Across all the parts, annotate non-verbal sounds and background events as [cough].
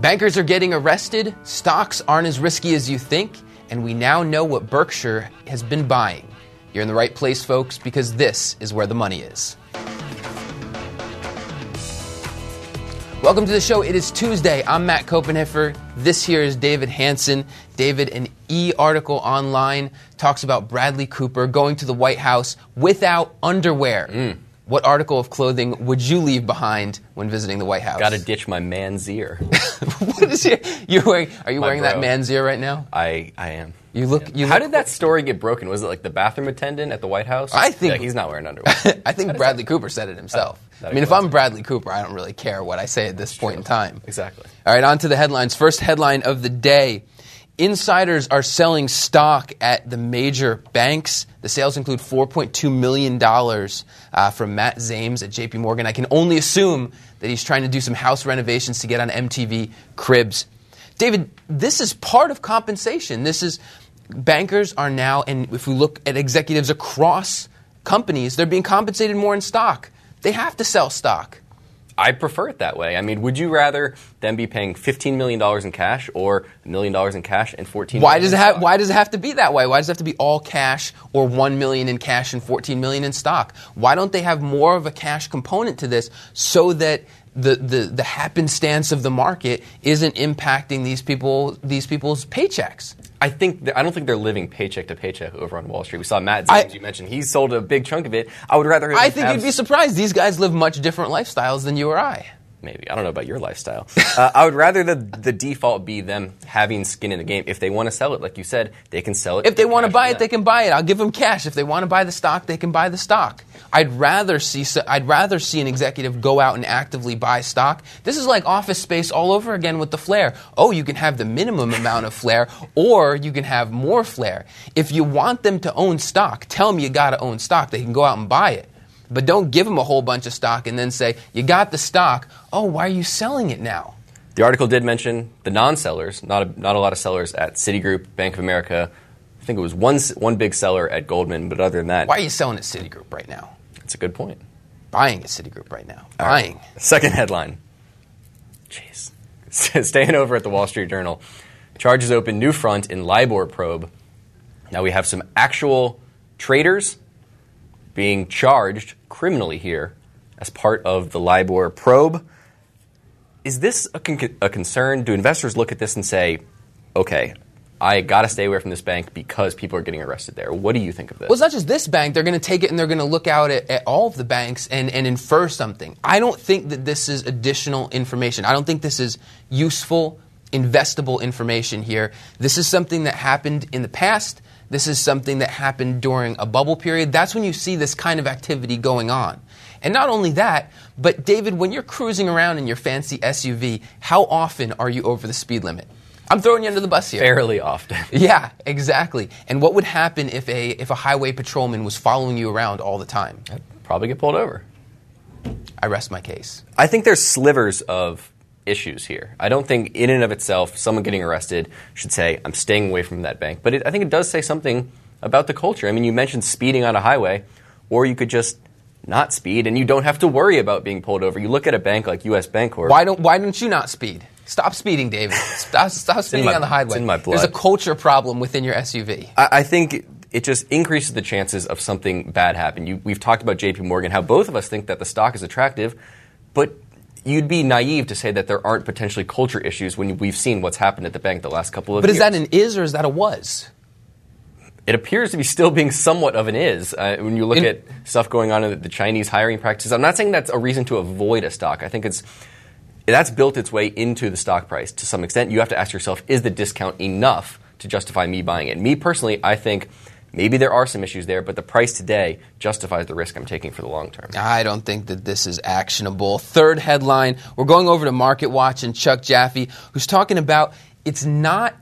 Bankers are getting arrested, stocks aren't as risky as you think, and we now know what Berkshire has been buying. You're in the right place, folks, because this is where the money is. Welcome to the show. It is Tuesday. I'm Matt Koppenheffer. This here is David Hanson. David, an e article online talks about Bradley Cooper going to the White House without underwear. Mm. What article of clothing would you leave behind when visiting the White House? Got to ditch my man's ear. [laughs] what is your, you're wearing? Are you My wearing that man's ear right now? I, I am. You look. You How look- did that story get broken? Was it like the bathroom attendant at the White House? I think- Yeah, he's not wearing underwear. [laughs] I think Bradley Cooper said it himself. Oh, I mean, if I'm Bradley Cooper, I don't really care what I say at this point in time. exactly. All right, on to the headlines. First headline of the day. Insiders are selling stock at the major banks. The sales include $4.2 million uh, from Matt Zames at JP Morgan. I can only assume that he's trying to do some house renovations to get on MTV Cribs. David, this is part of compensation. This is bankers are now, and if we look at executives across companies, they're being compensated more in stock. They have to sell stock. I prefer it that way. I mean, would you rather them be paying $15 million in cash or a million dollars in cash and 14 Why million does it in have? stock? Why does it have to be that way? Why does it have to be all cash or one million in cash and fourteen million in stock? Why don't they have more of a cash component to this so that the, the, the happenstance of the market isn't impacting these people these people's paychecks? I think I don't think they're living paycheck to paycheck over on Wall Street. We saw Matt I- you mentioned he sold a big chunk of it. I would rather. I think you'd be surprised. These guys live much different lifestyles than you or I. maybe I don't know about your lifestyle. uh, I would rather the the default be them having skin in the game. If they want to sell it, like you said, they can sell it. If they want to buy it, they can buy it. I'll give them cash. If they want to buy the stock, they can buy the stock. I'd rather see so- I'd rather see an executive go out and actively buy stock. This is like office space all over again with the flair. Oh, you can have the minimum amount of flair or you can have more flair. If you want them to own stock, tell them you got to own stock. They can go out and buy it. But don't give them a whole bunch of stock and then say, "You got the stock. Oh, why are you selling it now?" The article did mention the non-sellers, not a, not a lot of sellers at Citigroup, Bank of America. I think it was one one big seller at Goldman, but other than that, Why are you selling at Citigroup right now? it's a good point. Buying at Citigroup right now. Buying. Second headline. Jeez. [laughs] Staying over at the Wall Street Journal. Charges open new front in LIBOR probe. Now we have some actual traders being charged criminally here as part of the LIBOR probe. Is this a, con- a concern? Do investors look at this and say, okay, I got to stay away from this bank because people are getting arrested there? What do you think of this? Well, it's not just this bank. They're going to take it and they're going to look out at, at all of the banks and, and infer something. I don't think that this is additional information. I don't think this is useful, investable information here. This is something that happened in the past. This is something that happened during a bubble period. That's when you see this kind of activity going on. And not only that, but David, when you're cruising around in your fancy SUV, how often are you over the speed limit? I'm throwing you under the bus here. Fairly often. [laughs] Yeah, exactly. And what would happen if a if a highway patrolman was following you around all the time? Probably get pulled over. I rest my case. I think there's slivers of issues here. I don't think, in and of itself, someone getting arrested should say, I'm staying away from that bank. But it, I think it does say something about the culture. I mean, you mentioned speeding on a highway, or you could just not speed and you don't have to worry about being pulled over. You look at a bank like US Bancorp. Why don't Why don't you not speed? Stop speeding, David. [laughs] Stop, stop speeding my- on the highway. it's in my There's a culture problem within your SUV. I, I think it just increases the chances of something bad happening. We've talked about JP Morgan, how both of us think that the stock is attractive, but you'd be naive to say that there aren't potentially culture issues when we've seen what's happened at the bank the last couple of years. But years. is that an is or is that a was? it appears to be still being somewhat of an is uh, when you look In- at stuff going on in the Chinese hiring practices. I'm not saying that's a reason to avoid a stock. I think it's that's built its way into the stock price to some extent. You have to ask yourself, is the discount enough to justify me buying it? Me personally, I think maybe there are some issues there, but the price today justifies the risk I'm taking for the long term. I don't think that this is actionable. Third headline we're going over to Market Watch and Chuck Jaffe, who's talking about it's not,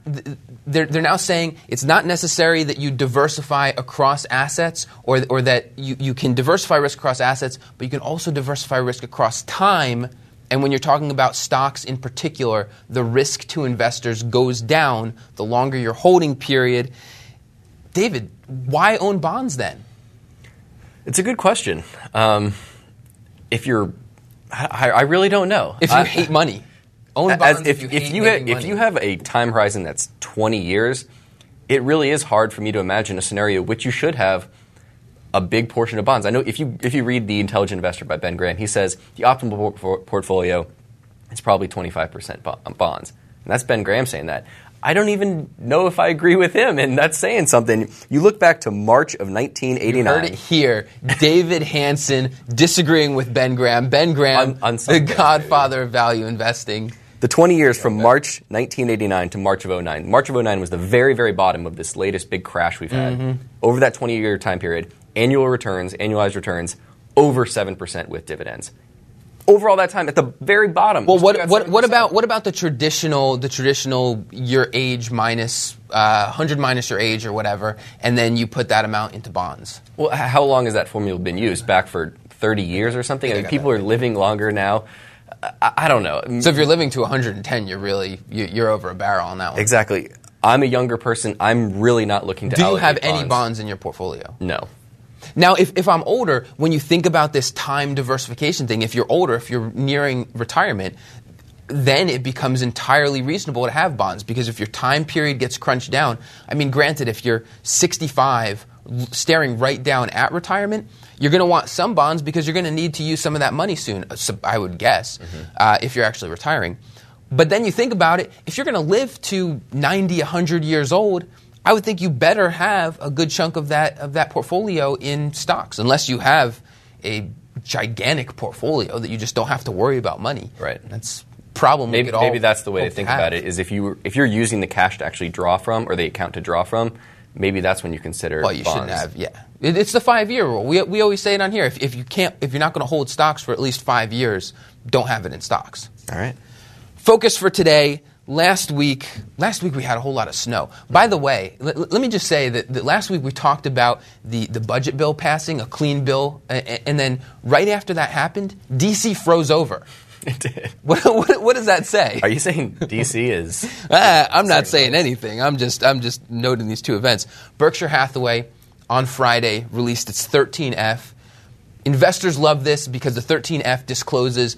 they're, they're now saying it's not necessary that you diversify across assets or, or that you, you can diversify risk across assets, but you can also diversify risk across time. And when you're talking about stocks in particular, the risk to investors goes down the longer your holding period. David, why own bonds then? It's a good question. Um, if you're, I, I really don't know. If you I- hate money, Own bonds if, if, if hate you ha- if you have a time horizon that's 20 years, it really is hard for me to imagine a scenario which you should have a big portion of bonds. I know if you if you read The Intelligent Investor by Ben Graham, he says the optimal por- portfolio is probably 25% bo- bonds. And that's Ben Graham saying that. I don't even know if I agree with him, and that's saying something. You look back to March of 1989. Heard it here. David Hanson disagreeing with Ben Graham. Ben Graham, On- on the godfather of value investing. The 20 years from March 1989 to March of 09. March of 09 was the very, very bottom of this latest big crash we've had. Mm-hmm. Over that 20 year time period, annual returns, annualized returns, over 7% with dividends. Over all that time, at the very bottom. Well, what, what, what about what about the traditional the traditional your age minus uh, 100 minus your age or whatever, and then you put that amount into bonds? Well, how long has that formula been used? Back for 30 years or something? I mean, people are living longer now. I, I don't know. So if you're living to 110, you're really you, you're over a barrel on that one. exactly. I'm a younger person. I'm really not looking to Do you have any bonds. bonds in your portfolio? No. Now, if, if I'm older, when you think about this time diversification thing, if you're older, if you're nearing retirement, then it becomes entirely reasonable to have bonds because if your time period gets crunched down, I mean, granted, if you're 65, staring right down at retirement, you're going to want some bonds because you're going to need to use some of that money soon, uh, I would guess, uh, if you're actually retiring. But then you think about it, if you're going to live to 90, 100 years old, I would think you better have a good chunk of that of that portfolio in stocks, unless you have a gigantic portfolio that you just don't have to worry about money. Right. That's problem. Maybe, all maybe that's the way to think have. about it. Is if you if you're using the cash to actually draw from or the account to draw from, maybe that's when you consider. Well, you bonds. shouldn't have. Yeah, it, it's the five year rule. We, we always say it on here. If, if you can't, if you're not going to hold stocks for at least five years, don't have it in stocks. All right. Focus for today. Last week, last week we had a whole lot of snow. By the way, let, let me just say that, that last week we talked about the, the budget bill passing, a clean bill, and, and then right after that happened, DC froze over. It did. [laughs] What, what, what does that say? Are you saying DC is? [laughs] Ah, I'm not saying anything. I'm just I'm just noting these two events. Berkshire Hathaway on Friday released its 13F. Investors love this because the 13F discloses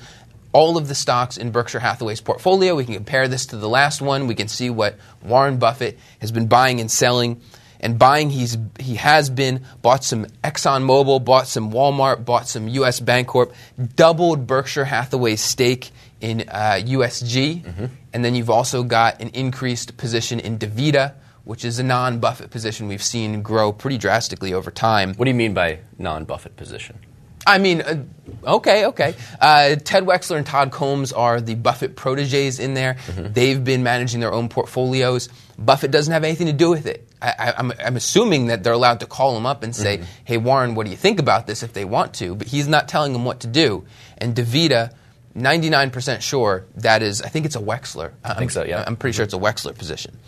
all of the stocks in Berkshire Hathaway's portfolio. We can compare this to the last one. We can see what Warren Buffett has been buying and selling. And buying, he's he has been bought some ExxonMobil, bought some Walmart, bought some U.S. Bancorp, doubled Berkshire Hathaway's stake in uh, USG, and then you've also got an increased position in Davita, which is a non-Buffett position we've seen grow pretty drastically over time. What do you mean by non-Buffett position? I mean, uh, okay, okay. Uh, Ted Weschler and Todd Combs are the Buffett proteges in there. They've been managing their own portfolios. Buffett doesn't have anything to do with it. I, I, I'm, I'm assuming that they're allowed to call him up and say, "Hey, Warren, what do you think about this?" If they want to, but he's not telling them what to do. And Davita, 99% sure that is. I think it's a Weschler. I think so, yeah. I'm pretty sure it's a Wexler position.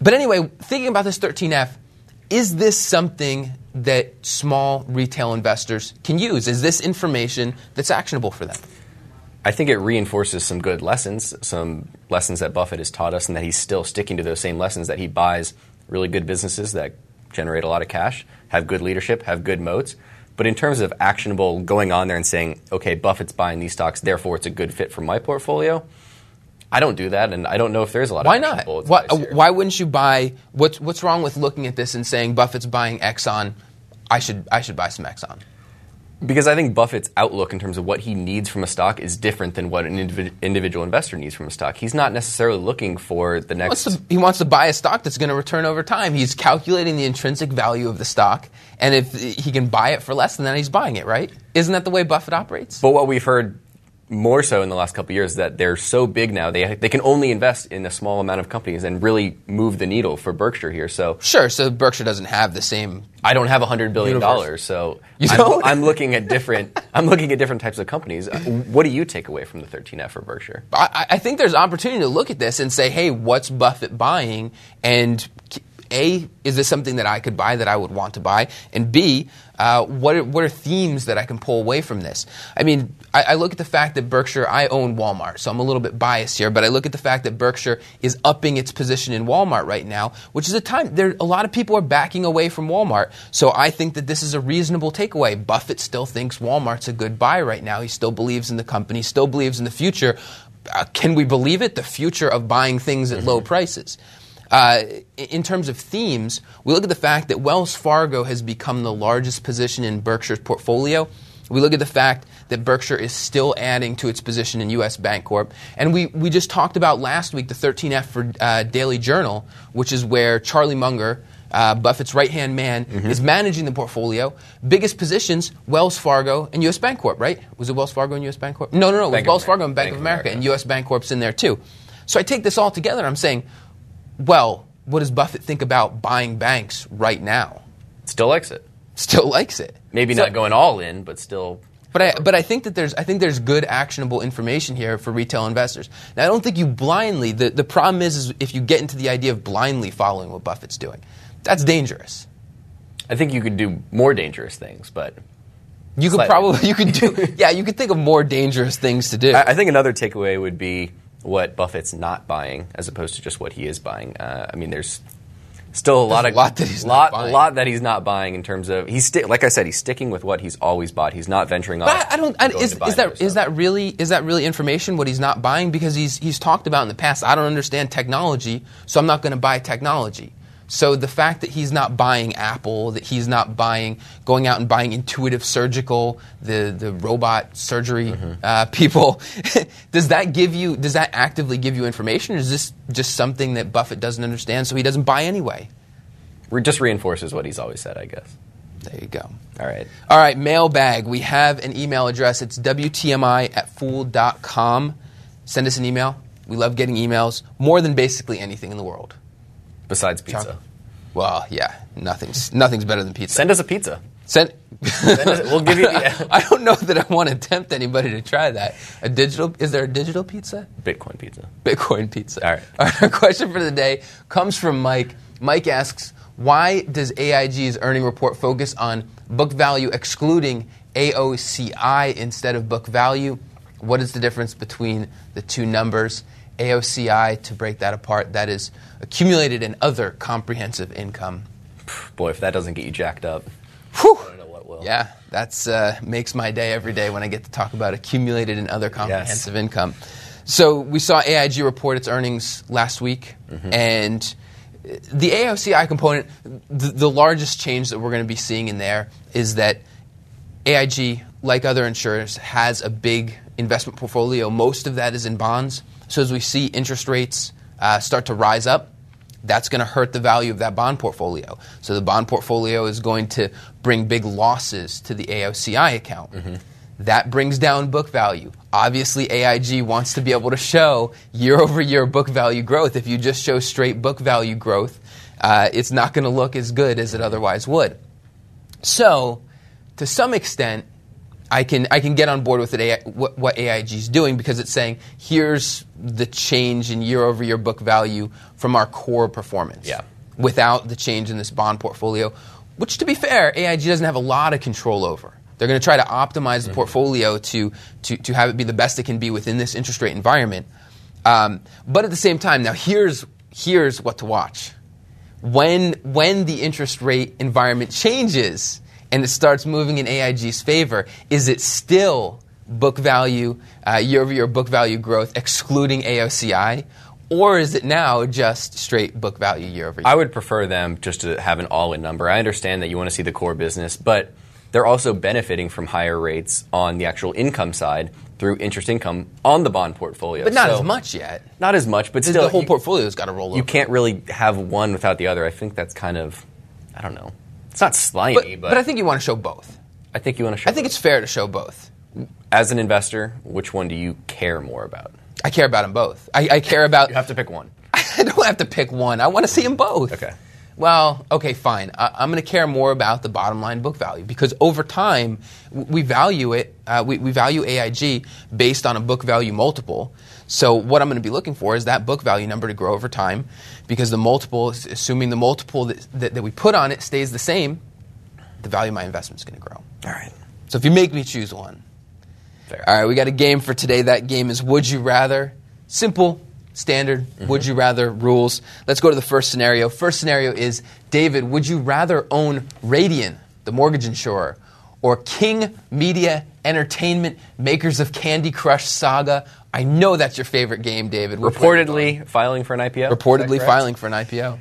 But anyway, thinking about this 13F, is this something that small retail investors can use? Is this information that's actionable for them? I think it reinforces some good lessons, some lessons that Buffett has taught us, and that he's still sticking to those same lessons that he buys really good businesses that generate a lot of cash, have good leadership, have good moats. But in terms of actionable going on there and saying, okay, Buffett's buying these stocks, therefore it's a good fit for my portfolio, I don't do that, and I don't know if there's a lot Why of not? Why, why wouldn't you buy? What's what's wrong with looking at this and saying Buffett's buying Exxon? I should I should buy some Exxon. Because I think Buffett's outlook in terms of what he needs from a stock is different than what an individ- individual investor needs from a stock. He's not necessarily looking for the next. What's the, he wants to buy a stock that's going to return over time. He's calculating the intrinsic value of the stock, and if he can buy it for less than that, he's buying it. Right? Isn't that the way Buffett operates? But what we've heard more so in the last couple years that they're so big now they they can only invest in a small amount of companies and really move the needle for Berkshire here. So Sure. So Berkshire doesn't have the same. I don't have hundred billion dollars, so You I'm? I'm looking at different. I'm looking at different types of companies. Uh, What do you take away from the 13F for Berkshire? I, I think there's opportunity to look at this and say, hey, what's Buffett buying? And A, is this something that I could buy that I would want to buy? And B, uh, what, are, what are themes that I can pull away from this? I mean, I, I look at the fact that Berkshire, I own Walmart, so I'm a little bit biased here, but I look at the fact that Berkshire is upping its position in Walmart right now, which is a time, there, a lot of people are backing away from Walmart. So I think that this is a reasonable takeaway. Buffett still thinks Walmart's a good buy right now. He still believes in the company, still believes in the future. uh, can we believe it? The future of buying things at low prices. Uh, in terms of themes, we look at the fact that Wells Fargo has become the largest position in Berkshire's portfolio. We look at the fact that Berkshire is still adding to its position in U.S. Bancorp. And we, we just talked about last week the 13F for uh, Daily Journal, which is where Charlie Munger, uh, Buffett's right hand man, mm-hmm. is managing the portfolio. Biggest positions Wells Fargo and U.S. Bancorp, right? Was it Wells Fargo and U.S. Bancorp? No, no, no. It was Wells Fargo and Bank, Bank of America, America, and U.S. Bancorp's in there too. So I take this all together. I'm saying, well, what does Buffett think about buying banks right now? Still likes it. Still likes it. Maybe so, not going all in, but still. But I, but I think that there's I think there's good actionable information here for retail investors. Now I don't think you blindly the, the problem is, is if you get into the idea of blindly following what Buffett's doing. That's dangerous. I think you could do more dangerous things, but you could probably you could do [laughs] yeah you could think of more dangerous things to do. I, I think another takeaway would be what Buffett's not buying as opposed to just what he is buying. Uh, I mean, there's still a lot of a lot that he's lot, not buying. lot that he's not buying in terms of he's sti- like I said he's sticking with what he's always bought. He's not venturing off. But I don't. I, is, is that is that really is that really information what he's not buying because he's he's talked about in the past. I don't understand technology, so I'm not going to buy technology. So the fact that he's not buying Apple, that he's not buying, going out and buying Intuitive Surgical, the the robot surgery mm-hmm. uh, [laughs] people, [laughs] does that give you? Does that actively give you information, or is this just something that Buffett doesn't understand, so he doesn't buy anyway? It just reinforces what he's always said, I guess. There you go. All right. All right, mailbag. We have an email address. It's WTMI at fool.com. Send us an email. We love getting emails more than basically anything in the world. Besides pizza. Chocolate. Well, yeah, nothing's nothing's better than pizza. Send us a pizza. Send. Send us, we'll give you. The, [laughs] I don't know that I want to tempt anybody to try that. A digital? Is there a digital pizza? Bitcoin pizza. Bitcoin pizza. All right. All right. Our [laughs] question for the day comes from Mike. Mike asks, "Why does AIG's earning report focus on book value excluding AOCI instead of book value? What is the difference between the two numbers?" AOCI, to break that apart, that is accumulated in other comprehensive income. Boy, if that doesn't get you jacked up, Whew. Yeah, that uh, makes my day every day when I get to talk about accumulated and other comprehensive yes. income. So we saw AIG report its earnings last week, mm-hmm. and the AOCI component, the, the largest change that we're going to be seeing in there is that AIG, like other insurers, has a big investment portfolio. Most of that is in bonds. So as we see interest rates uh, start to rise up, that's going to hurt the value of that bond portfolio. So the bond portfolio is going to bring big losses to the AOCI account. Mm-hmm. That brings down book value. Obviously, AIG wants to be able to show year over year book value growth. If you just show straight book value growth, uh, it's not going to look as good as it otherwise would. So, to some extent, I can I can get on board with it, what, what AIG is doing because it's saying here's the change in year over year book value from our core performance. Yeah. Without the change in this bond portfolio, which to be fair, AIG doesn't have a lot of control over. They're going to try to optimize the mm-hmm. portfolio to, to, to have it be the best it can be within this interest rate environment. Um, but at the same time, now here's here's what to watch. When when the interest rate environment changes, and it starts moving in AIG's favor, is it still book value, year over year book value growth, excluding AOCI? Or is it now just straight book value year over year? I would prefer them just to have an all in number. I understand that you want to see the core business, but they're also benefiting from higher rates on the actual income side through interest income on the bond portfolio. But not so, as much yet. Not as much, but still. The whole portfolio's got to roll You over. can't really have one without the other. I think that's kind of, I don't know. It's not slimy, but, but, but I think you want to show both. I think you want to show. I think both. it's fair to show both. As an investor, which one do you care more about? I care about them both. I, I care about. [laughs] you have to pick one. [laughs] I don't have to pick one. I want to see them both. Okay. Well, okay, fine. I, am going to care more about the bottom line book value because over time we value it. Uh, we, we value AIG based on a book value multiple. So what I'm going to be looking for is that book value number to grow over time because the multiple, assuming the multiple that, that, that we put on it stays the same, the value of my investment is going to grow. All right. So if you make me choose one. Fair. All right, we got a game for today. That game is Would You Rather. Simple, standard, mm-hmm. would you rather rules. Let's go to the first scenario. First scenario is David, would you rather own Radian, the mortgage insurer, or King Media Entertainment, makers of Candy Crush Saga, I know that's your favorite game, David. Which way are? Reportedly filing for an IPO. Reportedly filing for an IPO.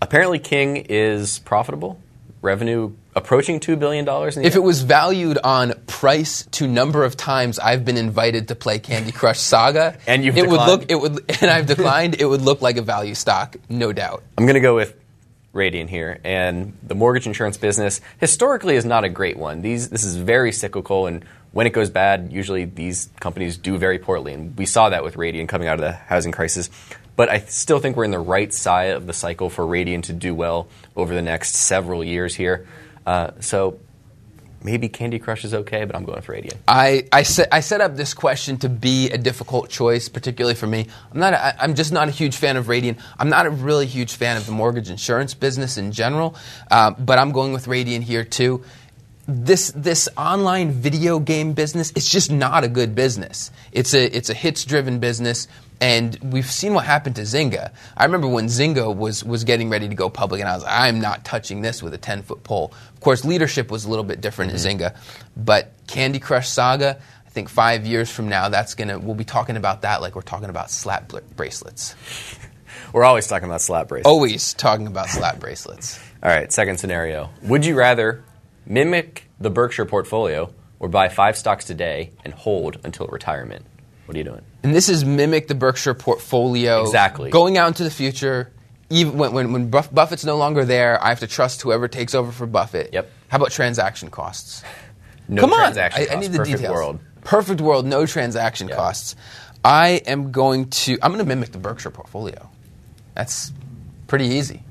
Apparently, King is profitable. Revenue approaching $2 billion If it was valued on price to number of times I've been invited to play Candy Crush Saga, [laughs] And you've it would look it would [laughs] and I've declined, it would look like a value stock, no doubt. I'm going to go with Radian here, and the mortgage insurance business historically is not a great one. These this is very cyclical, and when it goes bad, usually these companies do very poorly, and we saw that with Radian coming out of the housing crisis. But I still think we're in the right side of the cycle for Radian to do well over the next several years here. Uh, so maybe Candy Crush is okay, but I'm going for Radian. I, I, set, I set up this question to be a difficult choice, particularly for me. I'm, not a, I'm just not a huge fan of Radian. I'm not a really huge fan of the mortgage insurance business in general, um, but I'm going with Radian here too. This, this online video game business, it's just not a good business. It's a, it's a hits driven business. And we've seen what happened to Zynga. I remember when Zynga was, was getting ready to go public, and I was like, I'm not touching this with a 10 foot pole. Of course, leadership was a little bit different at mm-hmm. Zynga. But Candy Crush Saga, I think five years from now, that's gonna, we'll be talking about that like we're talking about slap bl- bracelets. [laughs] We're always talking about slap bracelets. Always talking about slap bracelets. [laughs] All right, second scenario. Would you rather mimic the Berkshire portfolio or buy five stocks today and hold until retirement? What are you doing? And this is mimic the Berkshire portfolio. Exactly. Going out into the future, even when, when, when Buff- Buffett's no longer there, I have to trust whoever takes over for Buffett. Yep. How about transaction costs? [laughs] No Come on, transaction I, I need the Perfect details. world. Perfect world, no transaction Yeah. costs. I am going to. I'm going to mimic the Berkshire portfolio. That's pretty easy.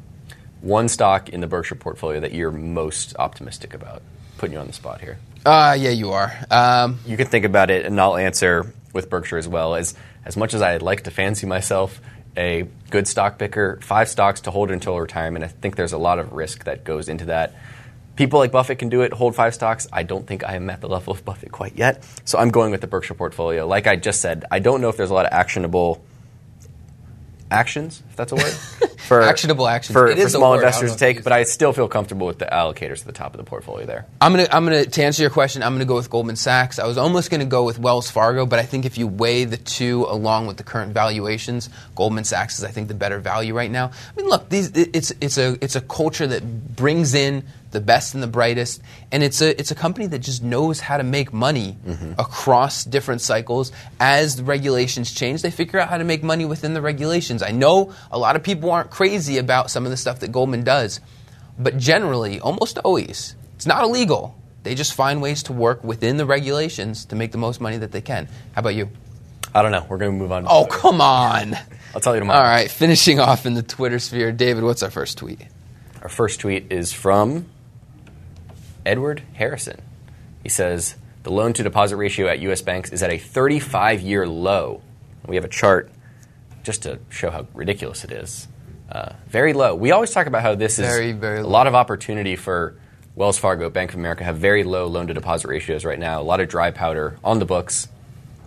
One stock in the Berkshire portfolio that you're most optimistic about. Putting you on the spot here. Uh, yeah, you are. Um, You can think about it, and I'll answer with Berkshire as well. As as much as I'd like to fancy myself a good stock picker, five stocks to hold until retirement. I think there's a lot of risk that goes into that. People like Buffett can do it, hold five stocks. I don't think I am at the level of Buffett quite yet. So I'm going with the Berkshire portfolio. Like I just said, I don't know if there's a lot of actionable actions, if that's a word, [laughs] for Actionable actions. for, for small word. Investors to take. But I still feel comfortable with the allocators at the top of the portfolio there. I'm gonna, I'm gonna, to answer your question, I'm gonna go with Goldman Sachs. I was almost gonna go with Wells Fargo, but I think if you weigh the two along with the current valuations, Goldman Sachs is, I think, the better value right now. I mean, look, these, it's, it's a, it's a culture that brings in the best and the brightest, and it's a, it's a company that just knows how to make money mm-hmm. across different cycles. As the regulations change, they figure out how to make money within the regulations. I know a lot of people aren't crazy about some of the stuff that Goldman does. But generally, almost always, it's not illegal. They just find ways to work within the regulations to make the most money that they can. How about you? I don't know. We're going to move on. Oh, come on. [laughs] I'll tell you tomorrow. All right, finishing off in the Twitter sphere. David, what's our first tweet? Our first tweet is from Edward Harrison. He says the loan to deposit ratio at U.S. banks is at a 35 year low. We have a chart just to show how ridiculous it is. Uh, very low. We always talk about how this is Very, very a lot of opportunity for Wells Fargo, Bank of America have very low loan to deposit ratios right now. A lot of dry powder on the books.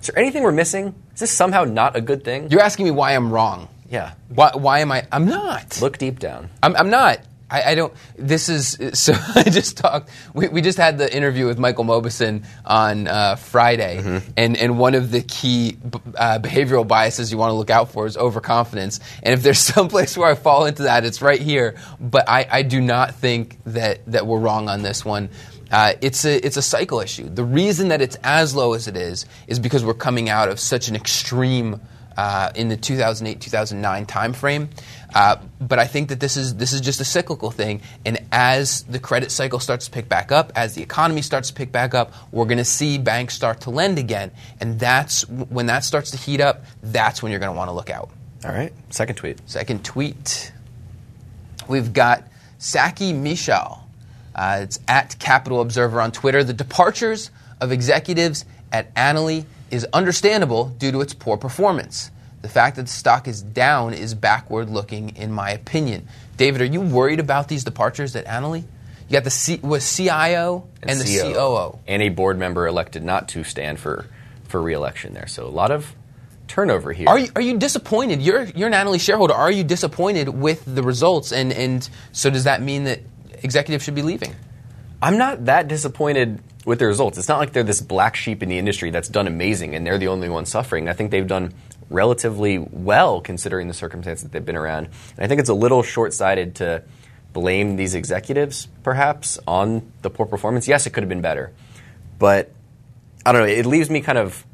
Is there anything we're missing? Is this somehow not a good thing? You're asking me why I'm wrong. yeah. Why, why am I? I'm not. Look deep down. I'm, I'm not. I, I don't. This is [laughs] so. I just talked. We, we just had the interview with Michael Mauboussin on uh, Friday, and and one of the key uh, behavioral biases you want to look out for is overconfidence. And if there's [laughs] some place where I fall into that, it's right here. But I, I do not think that that we're wrong on this one. Uh, it's a it's a cycle issue. The reason that it's as low as it is is because we're coming out of such an extreme uh, in the 2008-2009 timeframe. Uh, but I think that this is this is just a cyclical thing, and as the credit cycle starts to pick back up, as the economy starts to pick back up, we're going to see banks start to lend again, and that's when that starts to heat up. That's when you're going to want to look out. All right. Second tweet. Second tweet. We've got Saki Michal. Uh, it's at Capital Observer on Twitter. The departures of executives at Annaly is understandable due to its poor performance. The fact that the stock is down is backward looking, in my opinion. David, are you worried about these departures at Annaly? You got the C- was CIO and, the COO. and a board member elected not to stand for for reelection there. So a lot of turnover here. Are you, are you disappointed? You're, you're an Annaly shareholder. Are you disappointed with the results? And, and so does that mean that executives should be leaving? I'm not that disappointed with the results. It's not like they're this black sheep in the industry that's done amazing and they're the only ones suffering. I think they've done relatively well considering the circumstances that they've been around. And I think it's a little short sighted to blame these executives, perhaps, on the poor performance. Yes, it could have been better. But I don't know, it leaves me kind of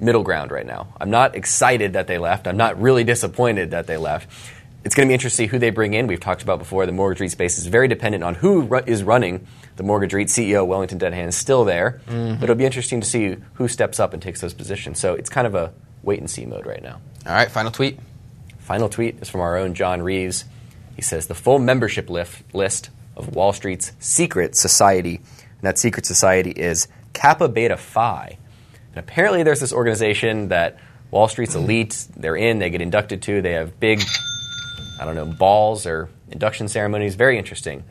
middle ground right now. I'm not excited that they left. I'm not really disappointed that they left. It's going to be interesting to see who they bring in. We've talked about before the mortgage REIT space is very dependent on who ru- is running the mortgage REIT. CEO Wellington Denahan is still there, mm-hmm. but it'll be interesting to see who steps up and takes those positions. So it's kind of a wait and see mode right now. All right, final tweet. Final tweet is from our own John Reeves. He says the full membership list of Wall Street's secret society, and that secret society is Kappa Beta Phi. And apparently, there's this organization that Wall Street's elite, they're in, they get inducted to, they have big, I don't know, balls or induction ceremonies. Very interesting.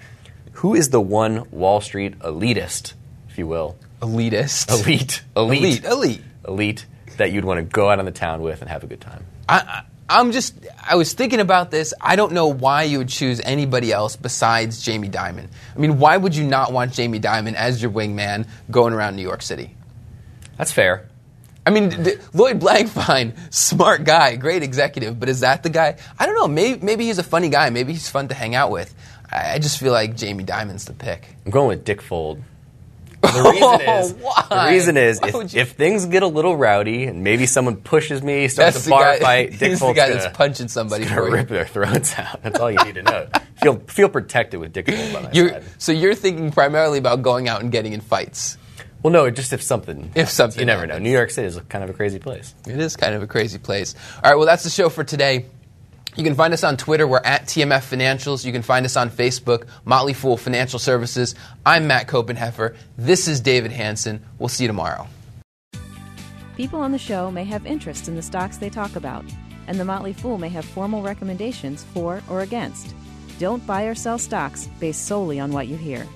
Who is the one Wall Street elitist, if you will? Elitist. Elite. Elite. Elite. Elite. Elite that you'd want to go out on the town with and have a good time. I, I'm just, I was thinking about this. I don't know why you would choose anybody else besides Jamie Dimon. I mean, why would you not want Jamie Dimon as your wingman going around New York City? That's fair. I mean, Lloyd Blankfein, smart guy, great executive, but is that the guy? I don't know. Maybe, maybe he's a funny guy. Maybe he's fun to hang out with. I, I just feel like Jamie Dimon's the pick. I'm going with Dick Fuld. [laughs] The reason is, oh, the reason is if, if, things get a little rowdy and maybe someone pushes me, starts that's a bar guy, fight, Dick [laughs] he's Fuld's the guy gonna, that's punching somebody. Gonna rip their throats out. That's all you need to know. feel feel protected with Dick Fuld by my [laughs] you're, side. So you're thinking primarily about going out and getting in fights. Well, no, it just if something. If something. You never happens. know. New York City is kind of a crazy place. It is kind of a crazy place. All right, well, that's the show for today. You can find us on Twitter. We're at TMF Financials. You can find us on Facebook, Motley Fool Financial Services. I'm Matt Koppenheffer. This is David Hanson. We'll see you tomorrow. People on the show may have interest in the stocks they talk about, and the Motley Fool may have formal recommendations for or against. Don't buy or sell stocks based solely on what you hear.